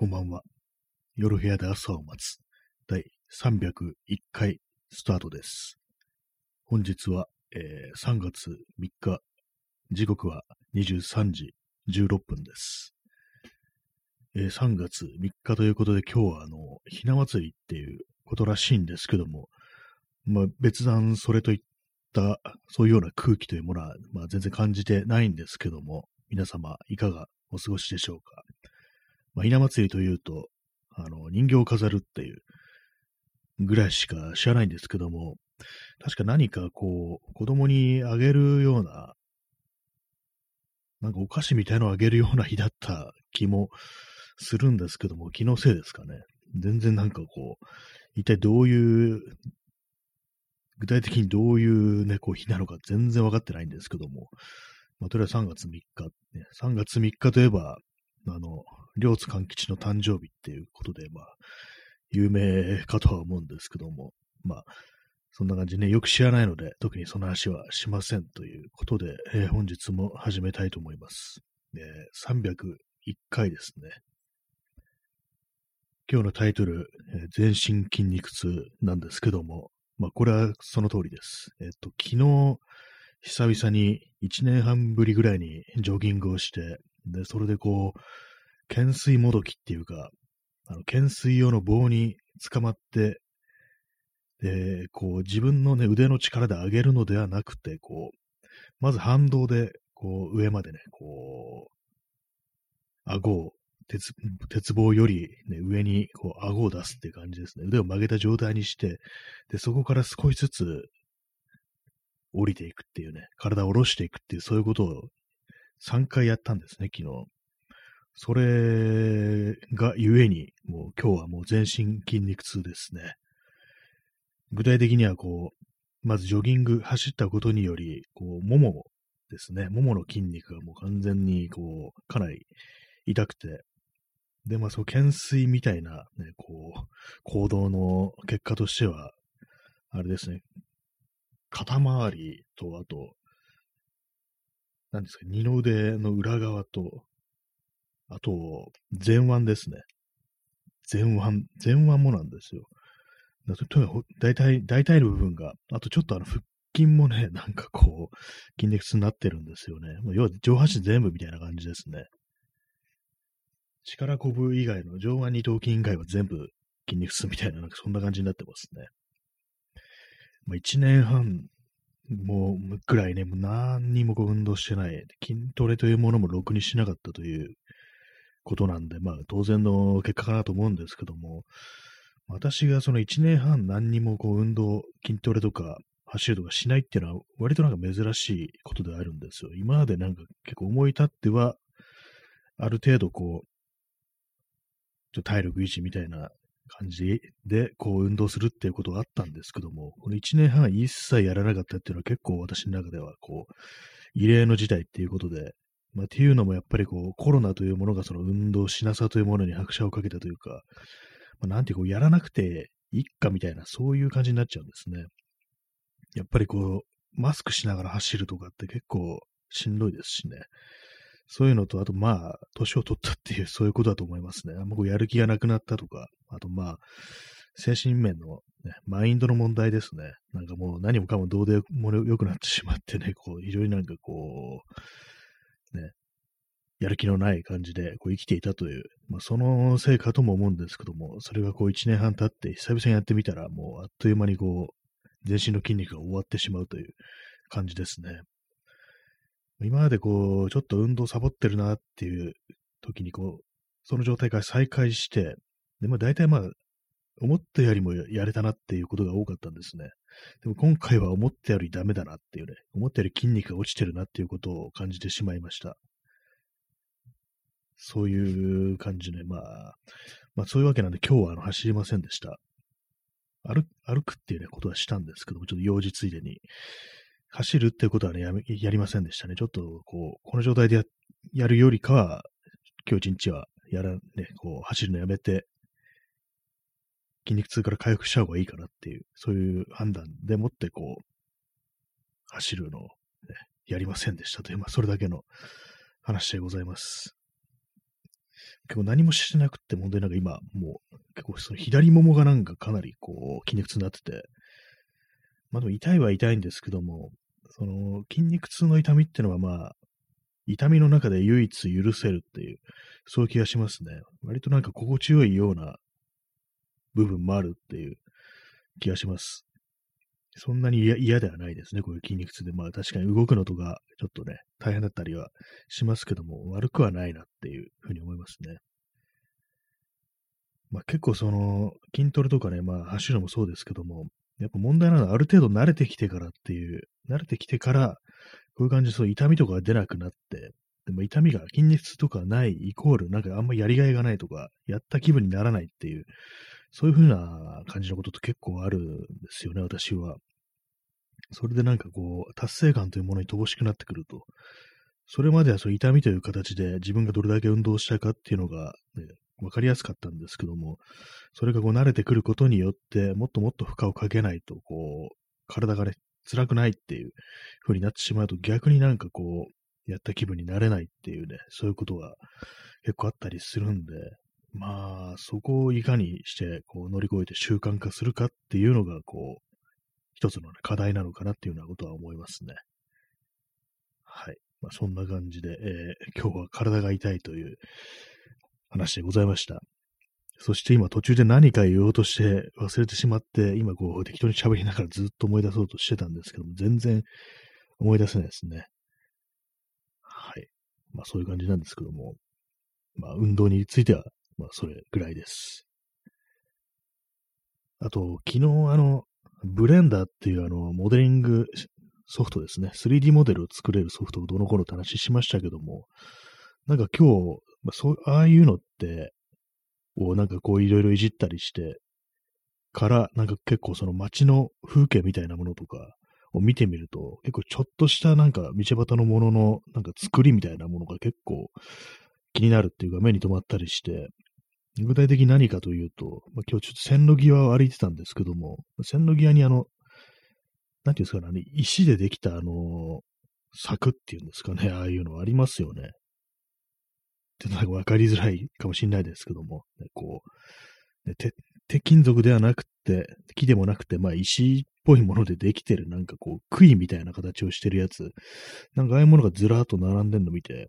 こんばんは。夜部屋で朝を待つ第301回スタートです。本日は、えー3月3日、時刻は23時16分です。えー3月3日ということで今日はあの、ひな祭りっていうことらしいんですけども、まあ別段それといった、そういうような空気というものは、まあ全然感じてないんですけども、皆様いかがお過ごしでしょうか？まあ、ひな祭りというと、あの、人形を飾るっていうぐらいしか知らないんですけども、確か何かこう、子供にあげるような、なんかお菓子みたいのをあげるような日だった気もするんですけども、気のせいですかね。全然なんかこう、一体どういう、具体的にどういうね、日なのか全然わかってないんですけども、まあ、とりあえず3月3日、ね、3月3日といえば、あの、両津勘吉の誕生日っていうことで、まあ、有名かとは思うんですけども、まあ、そんな感じね、よく知らないので、特にその話はしませんということで、えー本日も始めたいと思います。えー301回ですね。今日のタイトル、えー全身筋肉痛なんですけども、まあ、これはその通りです。えっと、昨日、久々に1年半ぶりぐらいにジョギングをして、で、それでこう、懸垂もどきっていうか、あの、懸垂用の棒に捕まって、で、こう、自分のね、腕の力で上げるのではなくて、こう、まず反動で、こう、上までね、こう、顎を、鉄、鉄棒より、ね、上に、こう、顎を出すっていう感じですね。腕を曲げた状態にして、で、そこから少しずつ、降りていくっていうね、体を下ろしていくっていう、そういうことを3回やったんですね、昨日。それがゆえに、もう今日はもう全身筋肉痛ですね。具体的にはこう、まずジョギング走ったことにより、こう、ももですね、ももの筋肉がもう完全にこう、かなり痛くて、で、まあそう、懸垂みたいなね、こう、行動の結果としては、あれですね、肩周りと、あと、何ですか、二の腕の裏側と、あと、前腕ですね。前腕、前腕もなんですよ。だとにかく大体、大体の部分が、あとちょっとあの腹筋もね、なんかこう、筋肉痛になってるんですよね。もう要は上半身全部みたいな感じですね。力こぶ以外の上腕二頭筋以外は全部筋肉痛みたいな、なんかそんな感じになってますね。まあ、1年半もうくらいね、もう何にもこう運動してない、筋トレというものもろくにしなかったということなんで、まあ当然の結果かなと思うんですけども、私がその1年半何にもこう運動、筋トレとか走るとかしないっていうのは割となんか珍しいことであるんですよ。今までなんか結構思い立っては、ある程度こう、ちょ体力維持みたいな感じで、こう運動するっていうことがあったんですけども、この1年半一切やらなかったっていうのは結構私の中では、こう、異例の事態っていうことで、まあ、っていうのもやっぱりこう、コロナというものがその運動しなさというものに拍車をかけたというか、まあ、なんていうこう、やらなくていいかみたいな、そういう感じになっちゃうんですね。やっぱりこう、マスクしながら走るとかって結構しんどいですしね。そういうのと、あとまあ、年を取ったっていう、そういうことだと思いますね。あんまこうやる気がなくなったとか、あとまあ、精神面の、ね、マインドの問題ですね。なんかもう何もかもどうでもよくなってしまってね、こう、非常になんかこう、ね、やる気のない感じでこう生きていたという、まあ、そのせいかとも思うんですけども、それがこう一年半経って久々にやってみたら、もうあっという間にこう、全身の筋肉が終わってしまうという感じですね。今までこう、ちょっと運動サボってるなっていう時にこう、その状態から再開して、で、まあ大体まあ、思ったよりもやれたなっていうことが多かったんですね。でも今回は思ったよりダメだなっていうね、思ったより筋肉が落ちてるなっていうことを感じてしまいました。そういう感じで、まあ、まあそういうわけなんで今日はあの走りませんでした。歩歩くっていうね、ことはしたんですけども、ちょっと用事ついでに。走るっていうことはね、やめ、やりませんでしたね。ちょっと、こう、この状態でややるよりかは、今日一日は、やら、ね、こう、走るのやめて、筋肉痛から回復した方がいいかなっていう、そういう判断でもって、こう、走るのを、ね、やりませんでしたという、まあ、それだけの話でございます。結構何もしなくって問題なんか今、もう結構その左ももがなんかかなりこう筋肉痛になってて、まあでも痛いは痛いんですけども、その筋肉痛の痛みってのはまあ、痛みの中で唯一許せるっていう、そういう気がしますね。割となんか心地よいような部分もあるっていう気がします。そんなに嫌ではないですね、こういう筋肉痛で。まあ確かに動くのとか、ちょっとね、大変だったりはしますけども、悪くはないなっていうふうに思いますね。まあ結構その、筋トレとかね、まあ走るのもそうですけども、やっぱ問題なのはある程度慣れてきてからっていう、慣れてきてから、こういう感じでそう痛みとかが出なくなって、でも痛みが筋肉痛とかないイコール、なんかあんまやりがいがないとか、やった気分にならないっていう、そういう風な感じのことって結構あるんですよね、私は。それでなんかこう、達成感というものに乏しくなってくると、それまではそう痛みという形で自分がどれだけ運動したかっていうのが、ね、わかりやすかったんですけども、それがこう慣れてくることによって、もっともっと負荷をかけないと、こう、体がね、辛くないっていう風になってしまうと、逆になんかこう、やった気分になれないっていうね、そういうことが結構あったりするんで、まあ、そこをいかにしてこう乗り越えて習慣化するかっていうのが、こう、一つの、ね、課題なのかなっていうようなことは思いますね。はい。まあ、そんな感じで、えー、今日は体が痛いという話でございました。そして今途中で何か言おうとして忘れてしまって、今こう適当に喋りながらずっと思い出そうとしてたんですけども、全然思い出せないですね。はい。まあそういう感じなんですけども、まあ運動については、まあそれぐらいです。あと、昨日あの、ブレンダーっていうあの、モデリングソフトですね。3D モデルを作れるソフトをどの頃って話しましたけども、なんか今日、まあ、そう、ああいうのって、をなんかこういろいろいじったりして、から、なんか結構その街の風景みたいなものとかを見てみると、結構ちょっとしたなんか道端のもののなんか作りみたいなものが結構気になるっていうか目に留まったりして、具体的に何かというと、まあ、今日ちょっと線路際を歩いてたんですけども、線路際にあの、なんていうんですかね、石でできたあの、柵っていうんですかね、ああいうのありますよね。ってなんかわかりづらいかもしれないですけども、ね、こう、ね、鉄、鉄金属ではなくて、木でもなくて、まあ石っぽいものでできてる、なんかこう、杭みたいな形をしてるやつ、なんかああいうものがずらーっと並んでんの見て、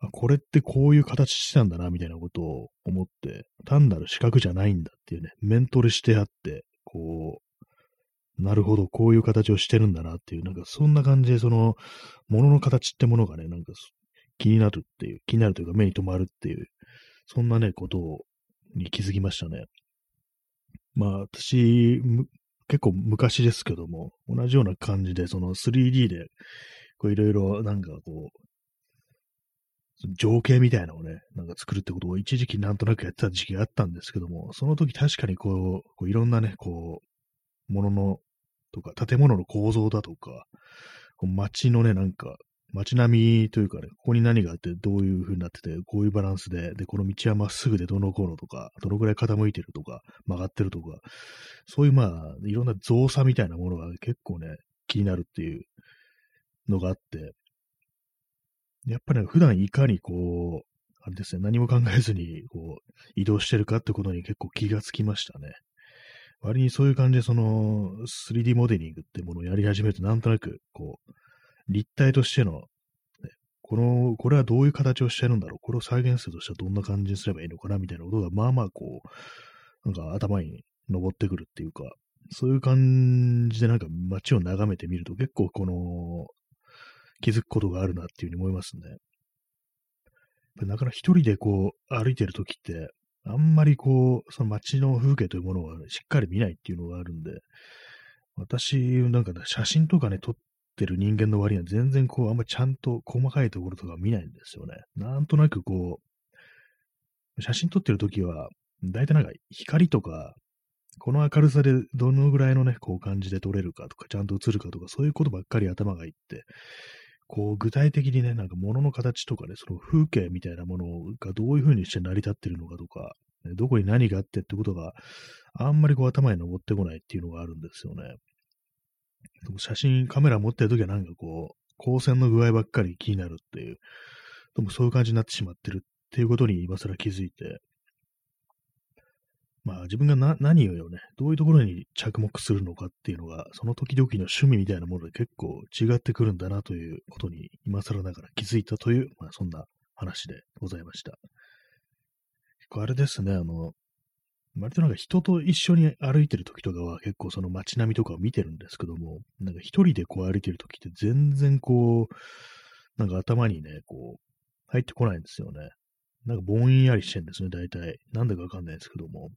あ、これってこういう形してたんだな、みたいなことを思って、単なる四角じゃないんだっていうね、メントレしてあって、こう、なるほど、こういう形をしてるんだなっていう、なんかそんな感じで、その、ものの形ってものがね、なんか気になるっていう、気になるというか目に留まるっていう、そんなね、ことを、に気づきましたね。まあ、私、結構昔ですけども、同じような感じで、その 3D で、こういろいろなんかこう、情景みたいなのをね、なんか作るってことを一時期なんとなくやってた時期があったんですけども、その時確かにこう、こういろんなね、こう、ものの、とか、建物の構造だとか、こう街のね、なんか、街並みというかね、ここに何があって、どういう風になってて、こういうバランスで、で、この道はまっすぐでどのこうのとか、どのぐらい傾いてるとか、曲がってるとか、そういうまあ、いろんな造作みたいなものが結構ね、気になるっていうのがあって、やっぱり、ね、普段いかにこう、あれですね、何も考えずにこう移動してるかってことに結構気がつきましたね。割にそういう感じで、その 3D モデリングってものをやり始めると、なんとなく、こう、立体としての、ね、この、これはどういう形をしてるんだろう、これを再現するとしたらどんな感じにすればいいのかな、みたいなことが、まあまあこう、なんか頭に登ってくるっていうか、そういう感じでなんか街を眺めてみると結構この気づくことがあるなっていうふうに思いますね。なかなか一人でこう歩いてるときって、あんまりこう、その街の風景というものをしっかり見ないっていうのがあるんで、私なんかね、写真とかね、撮ってる人間の割には全然こう、あんまりちゃんと細かいところとか見ないんですよね。なんとなくこう、写真撮ってるときは、大体なんか光とか、この明るさでどのぐらいのね、こう感じで撮れるかとか、ちゃんと映るかとか、そういうことばっかり頭がいって、こう、具体的にね、なんか物の形とかね、その風景みたいなものがどういう風にして成り立ってるのかとか、どこに何があってってことがあんまりこう頭に登ってこないっていうのがあるんですよね。でも写真、カメラ持ってるときはなんかこう、光線の具合ばっかり気になるっていう、でもそういう感じになってしまってるっていうことに今更気づいて、まあ自分がな何をね、どういうところに着目するのかっていうのが、その時々の趣味みたいなもので結構違ってくるんだなということに今更ながら気づいたという、まあそんな話でございました。結構あれですね、あの、割となんか人と一緒に歩いてる時とかは結構その街並みとかを見てるんですけども、なんか一人でこう歩いてる時って全然こう、なんか頭にね、こう、入ってこないんですよね。なんかぼんやりしてるんですね、大体。なんだかわかんないですけども。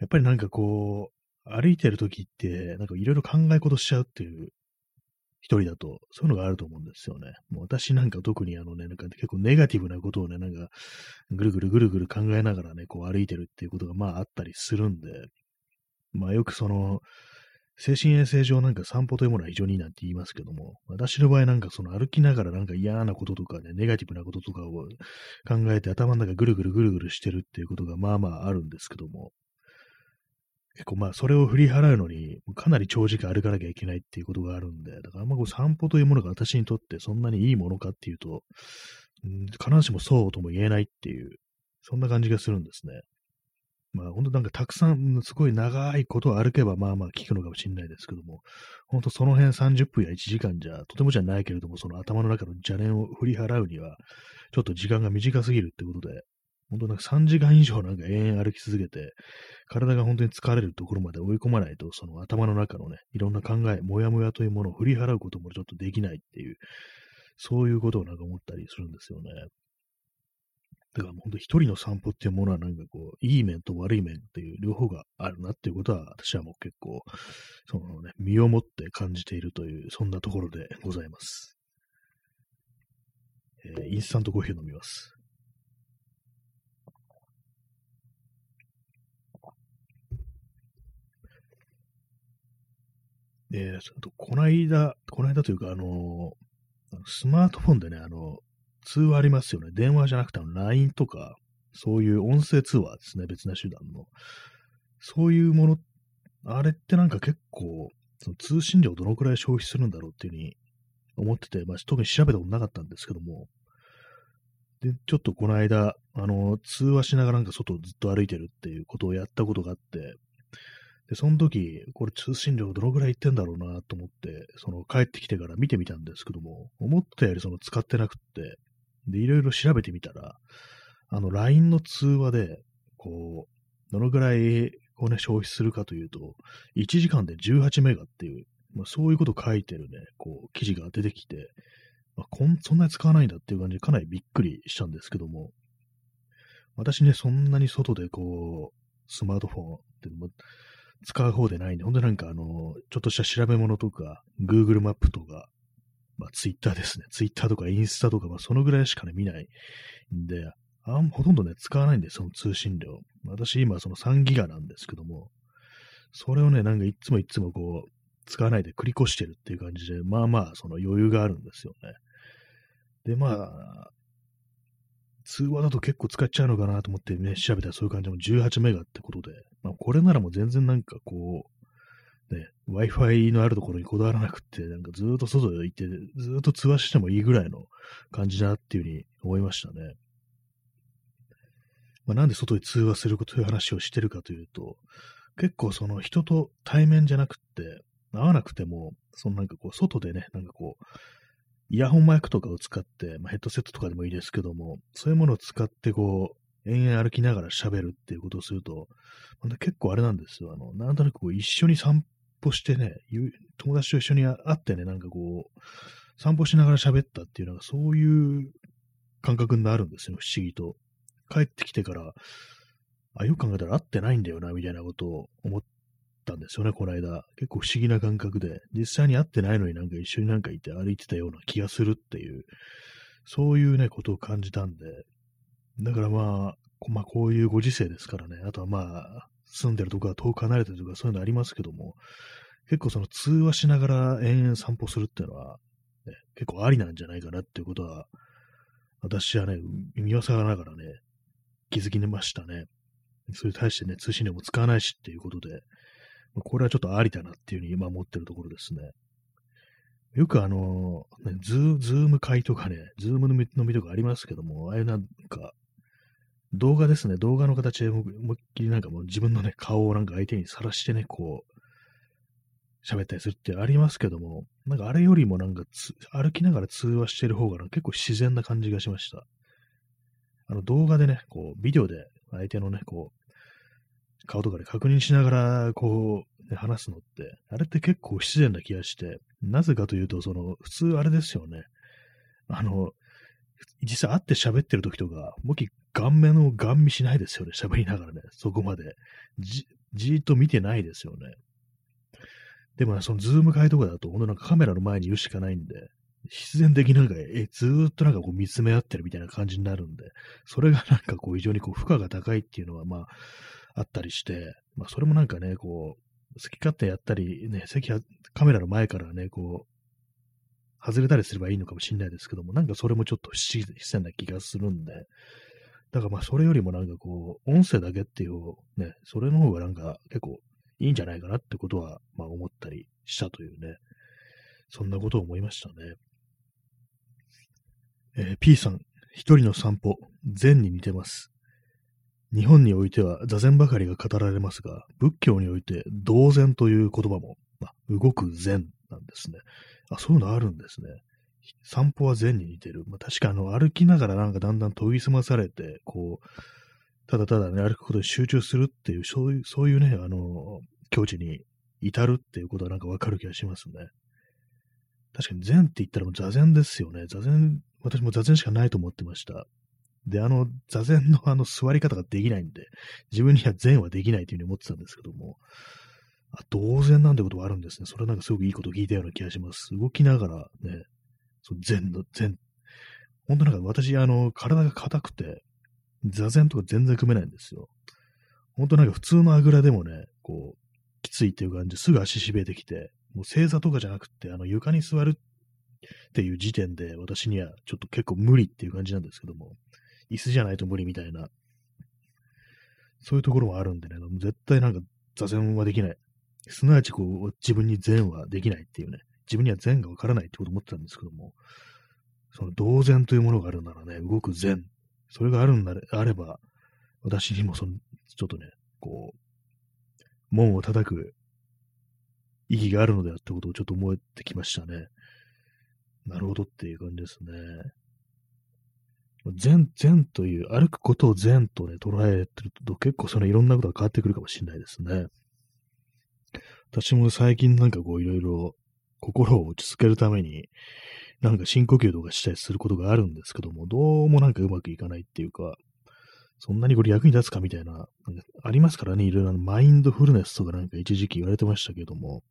やっぱりなんかこう、歩いてる時って、なんかいろいろ考え事しちゃうっていう一人だと、そういうのがあると思うんですよね。もう私なんか特にあのね、なんか結構ネガティブなことをね、なんか、ぐるぐるぐるぐる考えながらね、こう歩いてるっていうことがまああったりするんで、まあよくその、精神衛生上なんか散歩というものは非常にいいなんて言いますけども、私の場合なんかその歩きながらなんか嫌なこととかね、ネガティブなこととかを考えて頭の中ぐるぐるぐるぐるしてるっていうことがまあまああるんですけども、結構まあそれを振り払うのにかなり長時間歩かなきゃいけないっていうことがあるんで、だからあんまこう散歩というものが私にとってそんなにいいものかっていうと、うん、必ずしもそうとも言えないっていう、そんな感じがするんですね。まあ本当なんかたくさんすごい長いことを歩けばまあまあ効くのかもしれないですけども、本当その辺30分や1時間じゃとてもじゃないけれども、その頭の中の邪念を振り払うには、ちょっと時間が短すぎるってことで、本当なんか3時間以上なんか延々歩き続けて、体が本当に疲れるところまで追い込まないと、その頭の中のね、いろんな考え、もやもやというものを振り払うこともちょっとできないっていう、そういうことをなんか思ったりするんですよね。だから本当一人の散歩っていうものはなんかこう、いい面と悪い面っていう両方があるなっていうことは、私はもう結構、そのね、身をもって感じているという、そんなところでございます。えー、インスタントコーヒー飲みます。で、ちょっとこの間、この間というか、あの、スマートフォンでね、あの、通話ありますよね。電話じゃなくて、LINE とか、そういう音声通話ですね、別な手段の。そういうもの、あれってなんか結構、その通信量どのくらい消費するんだろうっていうふうに思ってて、まあ、特に調べたことなかったんですけども、で、ちょっとこの間、あの、通話しながらなんか外ずっと歩いてるっていうことをやったことがあって、で、その時、これ通信量どのぐらいいってんだろうなと思って、その帰ってきてから見てみたんですけども、思ったよりその使ってなくって、で、いろいろ調べてみたら、あの、LINE の通話で、こう、どのぐらい、こうね、消費するかというと、1時間で18メガっていう、まあ、そういうこと書いてるね、こう、記事が出てきて、まあ、こんそんなに使わないんだっていう感じでかなりびっくりしたんですけども、私ね、そんなに外でこう、スマートフォンって使う方でないんで、ほんとなんかあの、ちょっとした調べ物とか、Google マップとか、まあ Twitter ですね。Twitter とかインスタとか、まあそのぐらいしかね、見ないんで、あんほとんどね、使わないんで、その通信量。私今その3ギガなんですけども、それをね、なんかいつもいつもこう、使わないで繰り越してるっていう感じで、まあまあ、その余裕があるんですよね。で、まあ、通話だと結構使っちゃうのかなと思ってね、調べたらそういう感じも18メガってことで、まあ、これならもう全然なんかこう、ね、Wi-Fi のあるところにこだわらなくて、なんかずっと外で行って、ずっと通話してもいいぐらいの感じだなっていうふうに思いましたね。まあ、なんで外で通話するという話をしてるかというと、結構その人と対面じゃなくって、会わなくても、そのなんかこう、外でね、なんかこう、イヤホンマイクとかを使って、まあ、ヘッドセットとかでもいいですけども、そういうものを使ってこう、延々歩きながら喋るっていうことをすると、結構あれなんですよ。あの、なんとなくこう一緒に散歩してね、友達と一緒に会ってね、なんかこう、散歩しながら喋ったっていうのが、そういう感覚になるんですよ、不思議と。帰ってきてから、あ、よく考えたら会ってないんだよな、みたいなことを思ったんですよね、この間。結構不思議な感覚で、実際に会ってないのになんか一緒になんかいて歩いてたような気がするっていう、そういうね、ことを感じたんで、だからまあ、まあこういうご時世ですからね、あとはまあ、住んでるとこが遠く離れてるとかそういうのありますけども、結構その通話しながら延々散歩するっていうのは、ね、結構ありなんじゃないかなっていうことは、私はね、見業ながらね、気づきましたね。それに対してね、通信料も使わないしっていうことで、これはちょっとありだなっていうふうに今思ってるところですね。よくあの、ね、ズ Zoom 会とかね、 Zoom 飲みとかありますけども、ああいうなんか、動画ですね、動画の形で思いっきりなんかもう自分のね、顔をなんか相手にさらしてね、こう、喋ったりするってありますけども、なんかあれよりもなんか歩きながら通話してる方が結構自然な感じがしました。あの動画でね、こう、ビデオで相手のね、こう、顔とかで確認しながら、こう、ね、話すのって、あれって結構不自然な気がして、なぜかというと、その、普通あれですよね。あの、実際会って喋ってる時とか、もき顔面をガン見しないですよね、喋りながらね、そこまで。じ、じーっと見てないですよね。でも、そのズーム会とかだと、ほんとなんかカメラの前にいるしかないんで、必然的になんか、え、ずーっとなんかこう見つめ合ってるみたいな感じになるんで、それがなんかこう非常にこう負荷が高いっていうのはまあ、あったりして、まあそれもなんかね、こう、好き勝手やったり、ね、席は、カメラの前からね、こう、外れたりすればいいのかもしれないですけども、なんかそれもちょっと不自然な気がするんで、だからまあそれよりもなんかこう、音声だけっていう、ね、それの方がなんか結構いいんじゃないかなってことは、まあ思ったりしたというね、そんなことを思いましたね。えー、P さん、一人の散歩、禅に似てます。日本においては座禅ばかりが語られますが、仏教において同禅という言葉も、ま、動く禅なんですね。あ、そういうのあるんですね。散歩は禅に似てる。まあ、確かあの、歩きながらなんかだんだん研ぎ澄まされて、こう、ただただね、歩くことに集中するっていう、そういう、そういうね、あの、境地に至るっていうことはなんかわかる気がしますね。確かに禅って言ったらもう座禅ですよね。座禅、私も座禅しかないと思ってました。で、あの、座禅のあの座り方ができないんで、自分には禅はできないというふうに思ってたんですけども、あ、同然なんてことがあるんですね。それはなんかすごくいいこと聞いたような気がします。動きながらね、その禅の、禅。本当なんか私、あの、体が硬くて、座禅とか全然組めないんですよ。本当なんか普通のあぐらでもね、こう、きついっていう感じですぐ足しびれてきて、もう正座とかじゃなくて、あの床に座るっていう時点で私にはちょっと結構無理っていう感じなんですけども、椅子じゃないと無理みたいな、そういうところもあるんでね、絶対なんか座禅はできない。すなわちこう、自分に善はできないっていうね、自分には善がわからないってことを思ってたんですけども、その同善というものがあるならね、動く善、それがあるんなれ、あれば、私にもその、ちょっとね、こう、門を叩く意義があるのであってことをちょっと思ってきましたね。なるほどっていう感じですね。善、善という、歩くことを善とね、捉えてると結構そのいろんなことが変わってくるかもしれないですね。私も最近なんかこういろいろ心を落ち着けるために、なんか深呼吸とかしたりすることがあるんですけども、どうもなんかうまくいかないっていうか、そんなにこれ役に立つかみたいな、なんかありますからね、いろいろマインドフルネスとかなんか一時期言われてましたけども、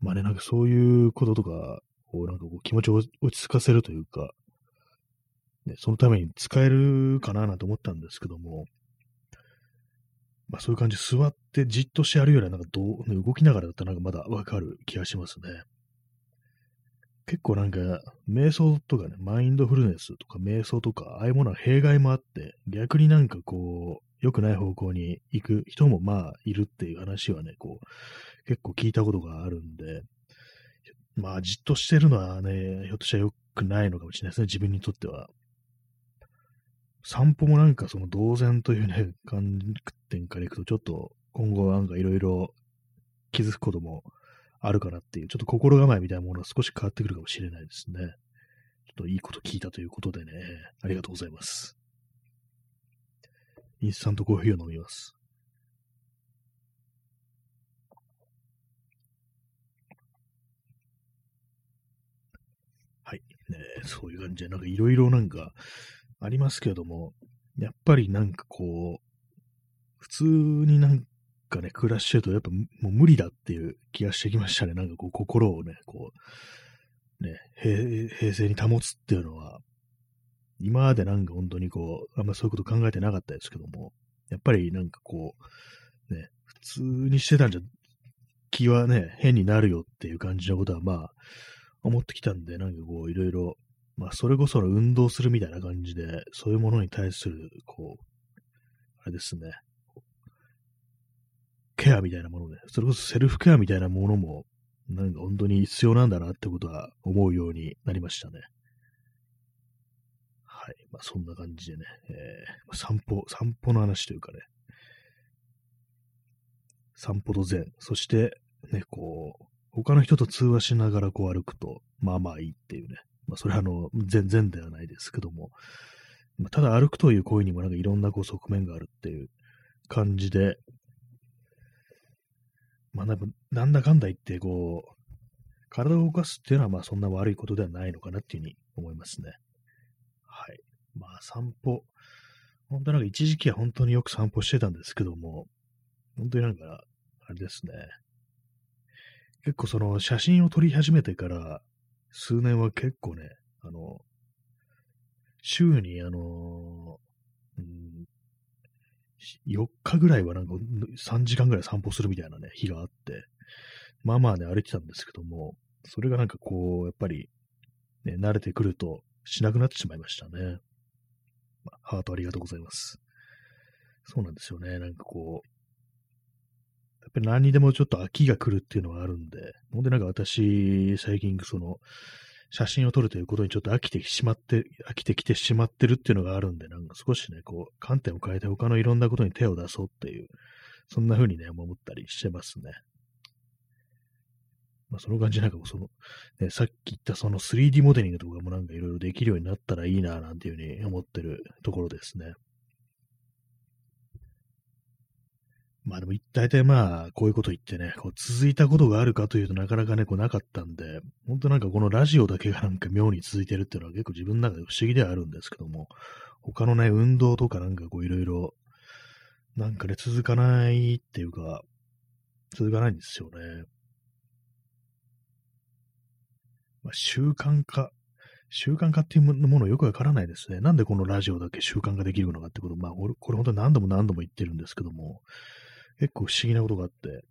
まあね、なんかそういうこととか、こうなんかこう気持ちを落ち着かせるというか、ね、そのために使えるかななんて思ったんですけども、まあそういう感じ、座ってじっとしてやるよりは、なんかどう、ね、動きながらだったらなんかまだわかる気がしますね。結構なんか、瞑想とかね、マインドフルネスとか瞑想とか、ああいうものは弊害もあって、逆になんかこう、良くない方向に行く人もまあいるっていう話はね、こう、結構聞いたことがあるんで、まあじっとしてるのはね、ひょっとしたら良くないのかもしれないですね、自分にとっては。散歩もなんかその同然というね、観点からいくと、ちょっと今後なんかいろいろ気づくこともあるかなっていう、ちょっと心構えみたいなものが少し変わってくるかもしれないですね。ちょっといいこと聞いたということでね、ありがとうございます。インスタントコーヒーを飲みます。はい。ね、そういう感じで、なんかいろいろなんか、ありますけども、やっぱりなんかこう、普通になんかね、暮らしてると、やっぱもう無理だっていう気がしてきましたね。なんかこう、心をね、こう、ね、平平静に保つっていうのは、今までなんか本当にこう、あんまそういうこと考えてなかったですけども、やっぱりなんかこう、ね、普通にしてたんじゃ気はね、変になるよっていう感じのことはまあ、思ってきたんで、なんかこう、いろいろまあ、それこそ運動するみたいな感じで、そういうものに対する、こう、あれですね、ケアみたいなもので、それこそセルフケアみたいなものも、なんか本当に必要なんだなってことは思うようになりましたね。はい。まあ、そんな感じでね、えー、散歩、散歩の話というかね、散歩と善、そして、ね、こう、他の人と通話しながらこう歩くと、まあまあいいっていうね。まあ、それはあの、全然ではないですけども、まあ、ただ歩くという行為にもなんかいろんなこう側面があるっていう感じで、まあ、なんだかんだ言って、こう、体を動かすっていうのは、まあ、そんな悪いことではないのかなっていうふうに思いますね。はい。まあ、散歩。本当なんか一時期は本当によく散歩してたんですけども、本当になんか、あれですね。結構その写真を撮り始めてから数年は結構ね、あの、週にあの、うん、4日ぐらいはなんか3時間ぐらい散歩するみたいなね、日があって、まあまあね、歩いてたんですけども、それがなんかこう、やっぱり、ね、慣れてくるとしなくなってしまいましたね。まあ、ハートありがとうございます。そうなんですよね。なんかこう、やっぱり何にでもちょっと飽きが来るっていうのがあるんで、ほんでなんか私、最近その、写真を撮るということにちょっと飽きてしまって、飽きてきてしまってるっていうのがあるんで、なんか少しね、こう、観点を変えて他のいろんなことに手を出そうっていう、そんな風にね、思ったりしてますね。まあ、その感じなんかもその、ね、さっき言ったその 3D モデリングとかもなんかいろいろできるようになったらいいな、なんていうふうに思ってるところですね。まあでも大体まあ、こういうこと言ってね、こう続いたことがあるかというとなかなかね、こうなかったんで、本当なんかこのラジオだけがなんか妙に続いてるっていうのは結構自分の中で不思議ではあるんですけども、他のね、運動とかなんかこういろいろ、なんかね、続かないっていうか、続かないんですよね。まあ、習慣化、習慣化っていうものよくわからないですね。なんでこのラジオだけ習慣化できるのかってこと、まあ、これ本当に何度も何度も言ってるんですけども、結構不思議なことがあって、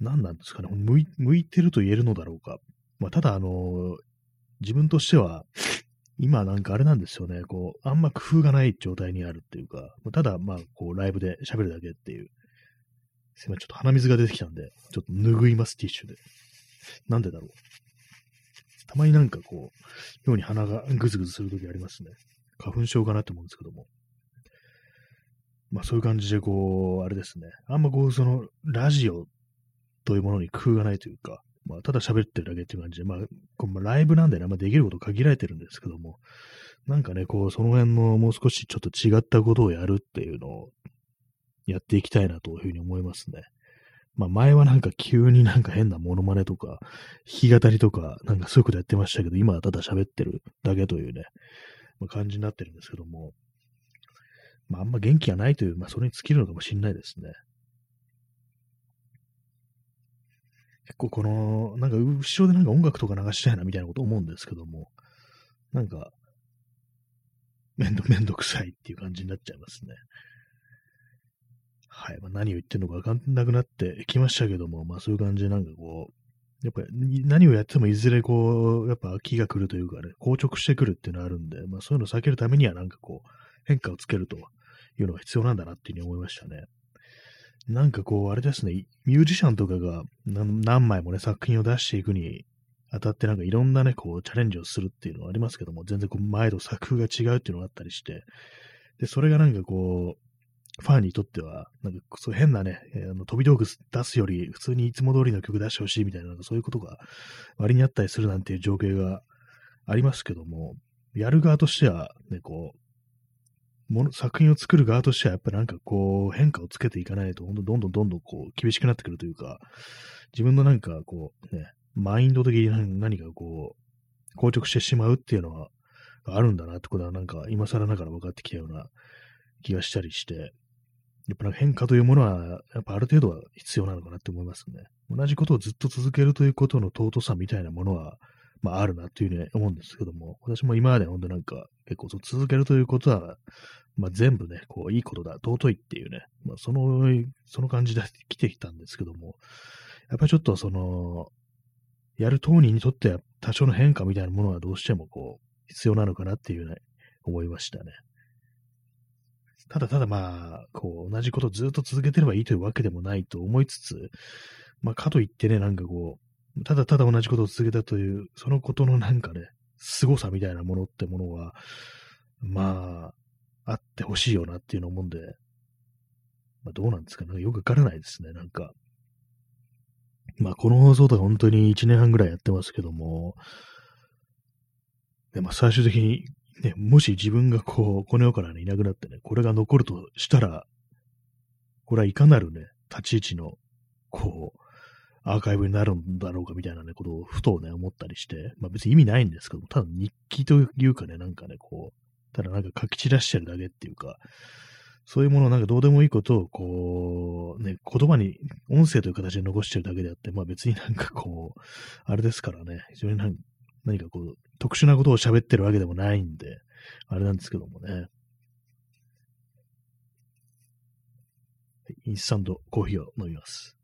何なんですかね、向い向いてると言えるのだろうか。まあ、ただ、あの、自分としては、今なんかあれなんですよね、こう、あんま工夫がない状態にあるっていうか、ただ、まあ、こう、ライブで喋るだけっていう。すいません、ちょっと鼻水が出てきたんで、ちょっと拭います、ティッシュで。なんでだろう。たまになんかこう、妙に鼻がぐずぐずするときありますね。花粉症かなって思うんですけども。まあそういう感じでこう、あれですね。あんまこう、その、ラジオというものに工夫がないというか、まあただ喋ってるだけっていう感じで、まあ、こうライブなんでね、あんまできること限られてるんですけども、なんかね、こう、その辺のもう少しちょっと違ったことをやるっていうのをやっていきたいなというふうに思いますね。まあ前はなんか急になんか変なモノマネとか、弾き語りとか、なんかそういうことやってましたけど、今はただ喋ってるだけというね、まあ、感じになってるんですけども、まああんま元気がないという、まあそれに尽きるのかもしれないですね。結構この、なんか後ろでなんか音楽とか流したいなみたいなこと思うんですけども、なんか、めんど、めんどくさいっていう感じになっちゃいますね。はい。まあ、何を言ってるのかわかんなくなってきましたけども、まあそういう感じでなんかこう、やっぱり何をやってもいずれこう、やっぱ気が来るというかね、硬直してくるっていうのがあるんで、まあそういうのを避けるためにはなんかこう、変化をつけるというのが必要なんだなっていうふうに思いましたね。なんかこう、あれですね、ミュージシャンとかが何枚もね、作品を出していくにあたってなんかいろんなね、こう、チャレンジをするっていうのはありますけども、全然こう、前と作風が違うっていうのがあったりして、で、それがなんかこう、ファンにとっては、なんかそう変なね、あの飛び道具出すより、普通にいつも通りの曲出してほしいみたいな、なんかそういうことが割にあったりするなんていう情景がありますけども、やる側としては、ね、こう、もの作品を作る側としては、やっぱなんかこう、変化をつけていかないと、どんどんどんどんどんこう、厳しくなってくるというか、自分のなんかこう、ね、マインド的に何かこう、硬直してしまうっていうのは、あるんだなってことは、なんか今更ながら分かってきたような気がしたりして、やっぱ変化というものは、やっぱある程度は必要なのかなって思いますね。同じことをずっと続けるということの尊さみたいなものは、まああるなっていうふうに思うんですけども、私も今まで本当なんか結構そう続けるということは、まあ全部ね、こういいことだ、尊いっていうね、まあその、その感じで来てきたんですけども、やっぱりちょっとその、やる当人にとっては多少の変化みたいなものはどうしてもこう、必要なのかなっていうね、思いましたね。ただただまあ、こう、同じことをずっと続けてればいいというわけでもないと思いつつ、まあ、かといってね、なんかこう、ただただ同じことを続けたという、そのことのなんかね、凄さみたいなものってものは、まあ、あってほしいよなっていうのを思うんで、まあ、どうなんですかね。よくわからないですね、なんか。まあ、この放送とか本当に1年半ぐらいやってますけども、でまあ、最終的に、ね、もし自分がこう、この世からね、いなくなってね、これが残るとしたら、これはいかなるね、立ち位置の、こう、アーカイブになるんだろうかみたいなね、ことをふとね、思ったりして、まあ別に意味ないんですけども、ただ日記というかね、なんかね、こう、ただなんか書き散らしてるだけっていうか、そういうものをなんかどうでもいいことを、こう、ね、言葉に、音声という形で残してるだけであって、まあ別になんかこう、あれですからね、非常に何かこう、特殊なことを喋ってるわけでもないんで、あれなんですけどもね。インスタントコーヒーを飲みます。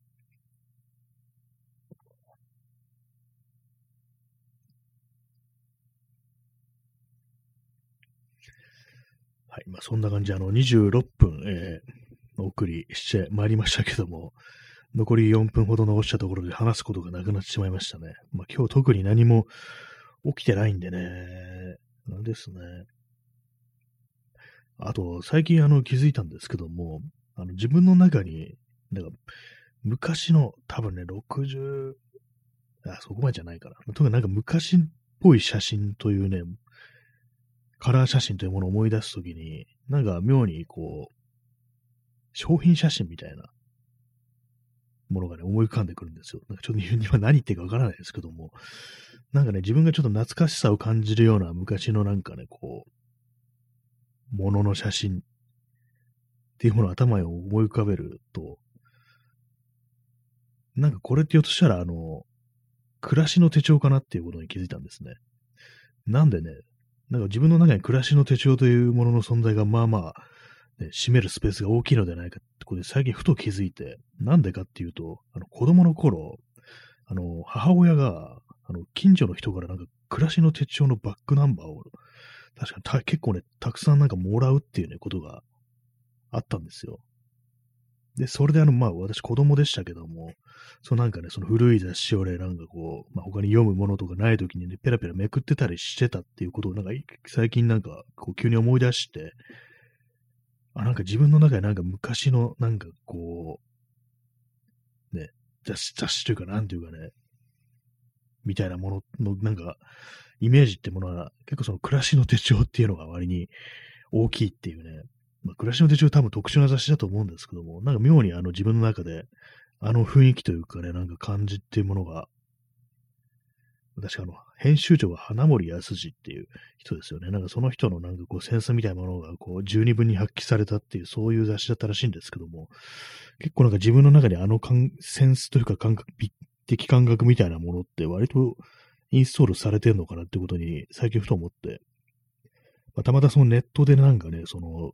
はい。まあ、そんな感じで、あの、26分、えー、お送りしてまいりましたけども、残り4分ほど残したところで話すことがなくなってしまいましたね。まあ、今日特に何も起きてないんでね、なんですね。あと、最近あの気づいたんですけども、あの自分の中に、なんか、昔の多分ね、60、あ、そこまでじゃないかな。とにかくなんか昔っぽい写真というね、カラー写真というものを思い出すときに、なんか妙にこう、商品写真みたいなものがね、思い浮かんでくるんですよ。なんかちょっと今何言ってるかわからないですけども、なんかね、自分がちょっと懐かしさを感じるような昔のなんかね、こう、ものの写真っていうものを頭に思い浮かべると、なんかこれって言うとしたら、あの、暮らしの手帳かなっていうことに気づいたんですね。なんでね、なんか自分の中に暮らしの手帳というものの存在がまあまあ、ね、占めるスペースが大きいのではないかってことで最近ふと気づいて、なんでかっていうと、あの子供の頃、あの、母親が、あの、近所の人からなんか暮らしの手帳のバックナンバーを、確かに結構ね、たくさんなんかもらうっていうね、ことがあったんですよ。で、それであの、まあ私子供でしたけども、そうなんかね、その古い雑誌をね、なんかこう、まあ、他に読むものとかない時にね、ペラペラめくってたりしてたっていうことを、なんか最近なんかこう急に思い出して、あ、なんか自分の中でなんか昔のなんかこう、ね、雑誌、雑誌というかなんていうかね、みたいなもののなんか、イメージってものは結構その暮らしの手帳っていうのが割に大きいっていうね、まあ、暮らしの手帳多分特殊な雑誌だと思うんですけども、なんか妙にあの自分の中で、あの雰囲気というかね、なんか感じっていうものが、確かあの、編集長が花森康二っていう人ですよね。なんかその人のなんかこうセンスみたいなものがこう十二分に発揮されたっていうそういう雑誌だったらしいんですけども、結構なんか自分の中にあのセンスというか感覚、美的感覚みたいなものって割とインストールされてるのかなってことに最近ふと思って、まあ、たまたそのネットでなんかね、その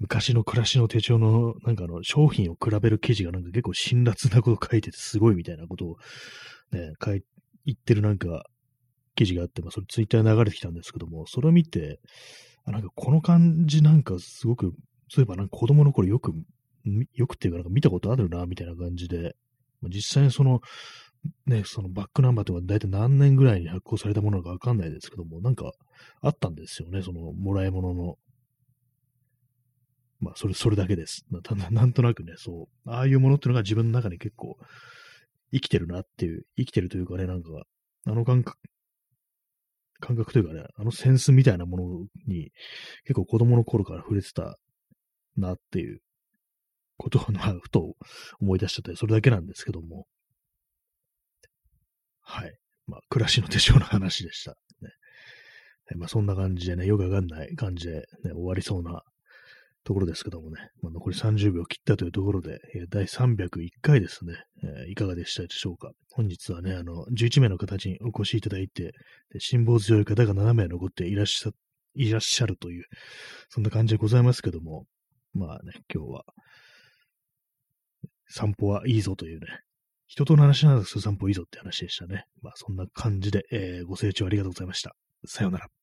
昔の暮らしの手帳の、なんかあの、商品を比べる記事がなんか結構辛辣なこと書いててすごいみたいなことをね、書い、言ってるなんか記事があって、まあそれツイッター流れてきたんですけども、それを見て、あなんかこの感じなんかすごく、そういえばなんか子供の頃よく、よくっていうかなんか見たことあるな、みたいな感じで、実際にその、ね、そのバックナンバーとか大体何年ぐらいに発行されたものかわかんないですけども、なんかあったんですよね、そのもらい物の。まあ、それ、それだけです。ななんとなくね、そう、ああいうものっていうのが自分の中に結構生きてるなっていう、生きてるというかね、なんか、あの感覚、感覚というかね、あのセンスみたいなものに結構子供の頃から触れてたなっていうことを、まあ、ふと思い出しちゃったり、それだけなんですけども。はい。まあ、暮らしの手帳の話でした。ね。まあ、そんな感じでね、よくわかんない感じで、ね、終わりそうなところですけどもね、まあ、残り30秒切ったというところで、えー、第301回ですね、えー、いかがでしたでしょうか。本日はね、あの、11名の方にお越しいただいて、辛抱強い方が7名残っていらっしゃ、いらっしゃるという、そんな感じでございますけども、まあね、今日は、散歩はいいぞというね、人との話なんです散歩いいぞって話でしたね。まあそんな感じで、えー、ご清聴ありがとうございました。さようなら。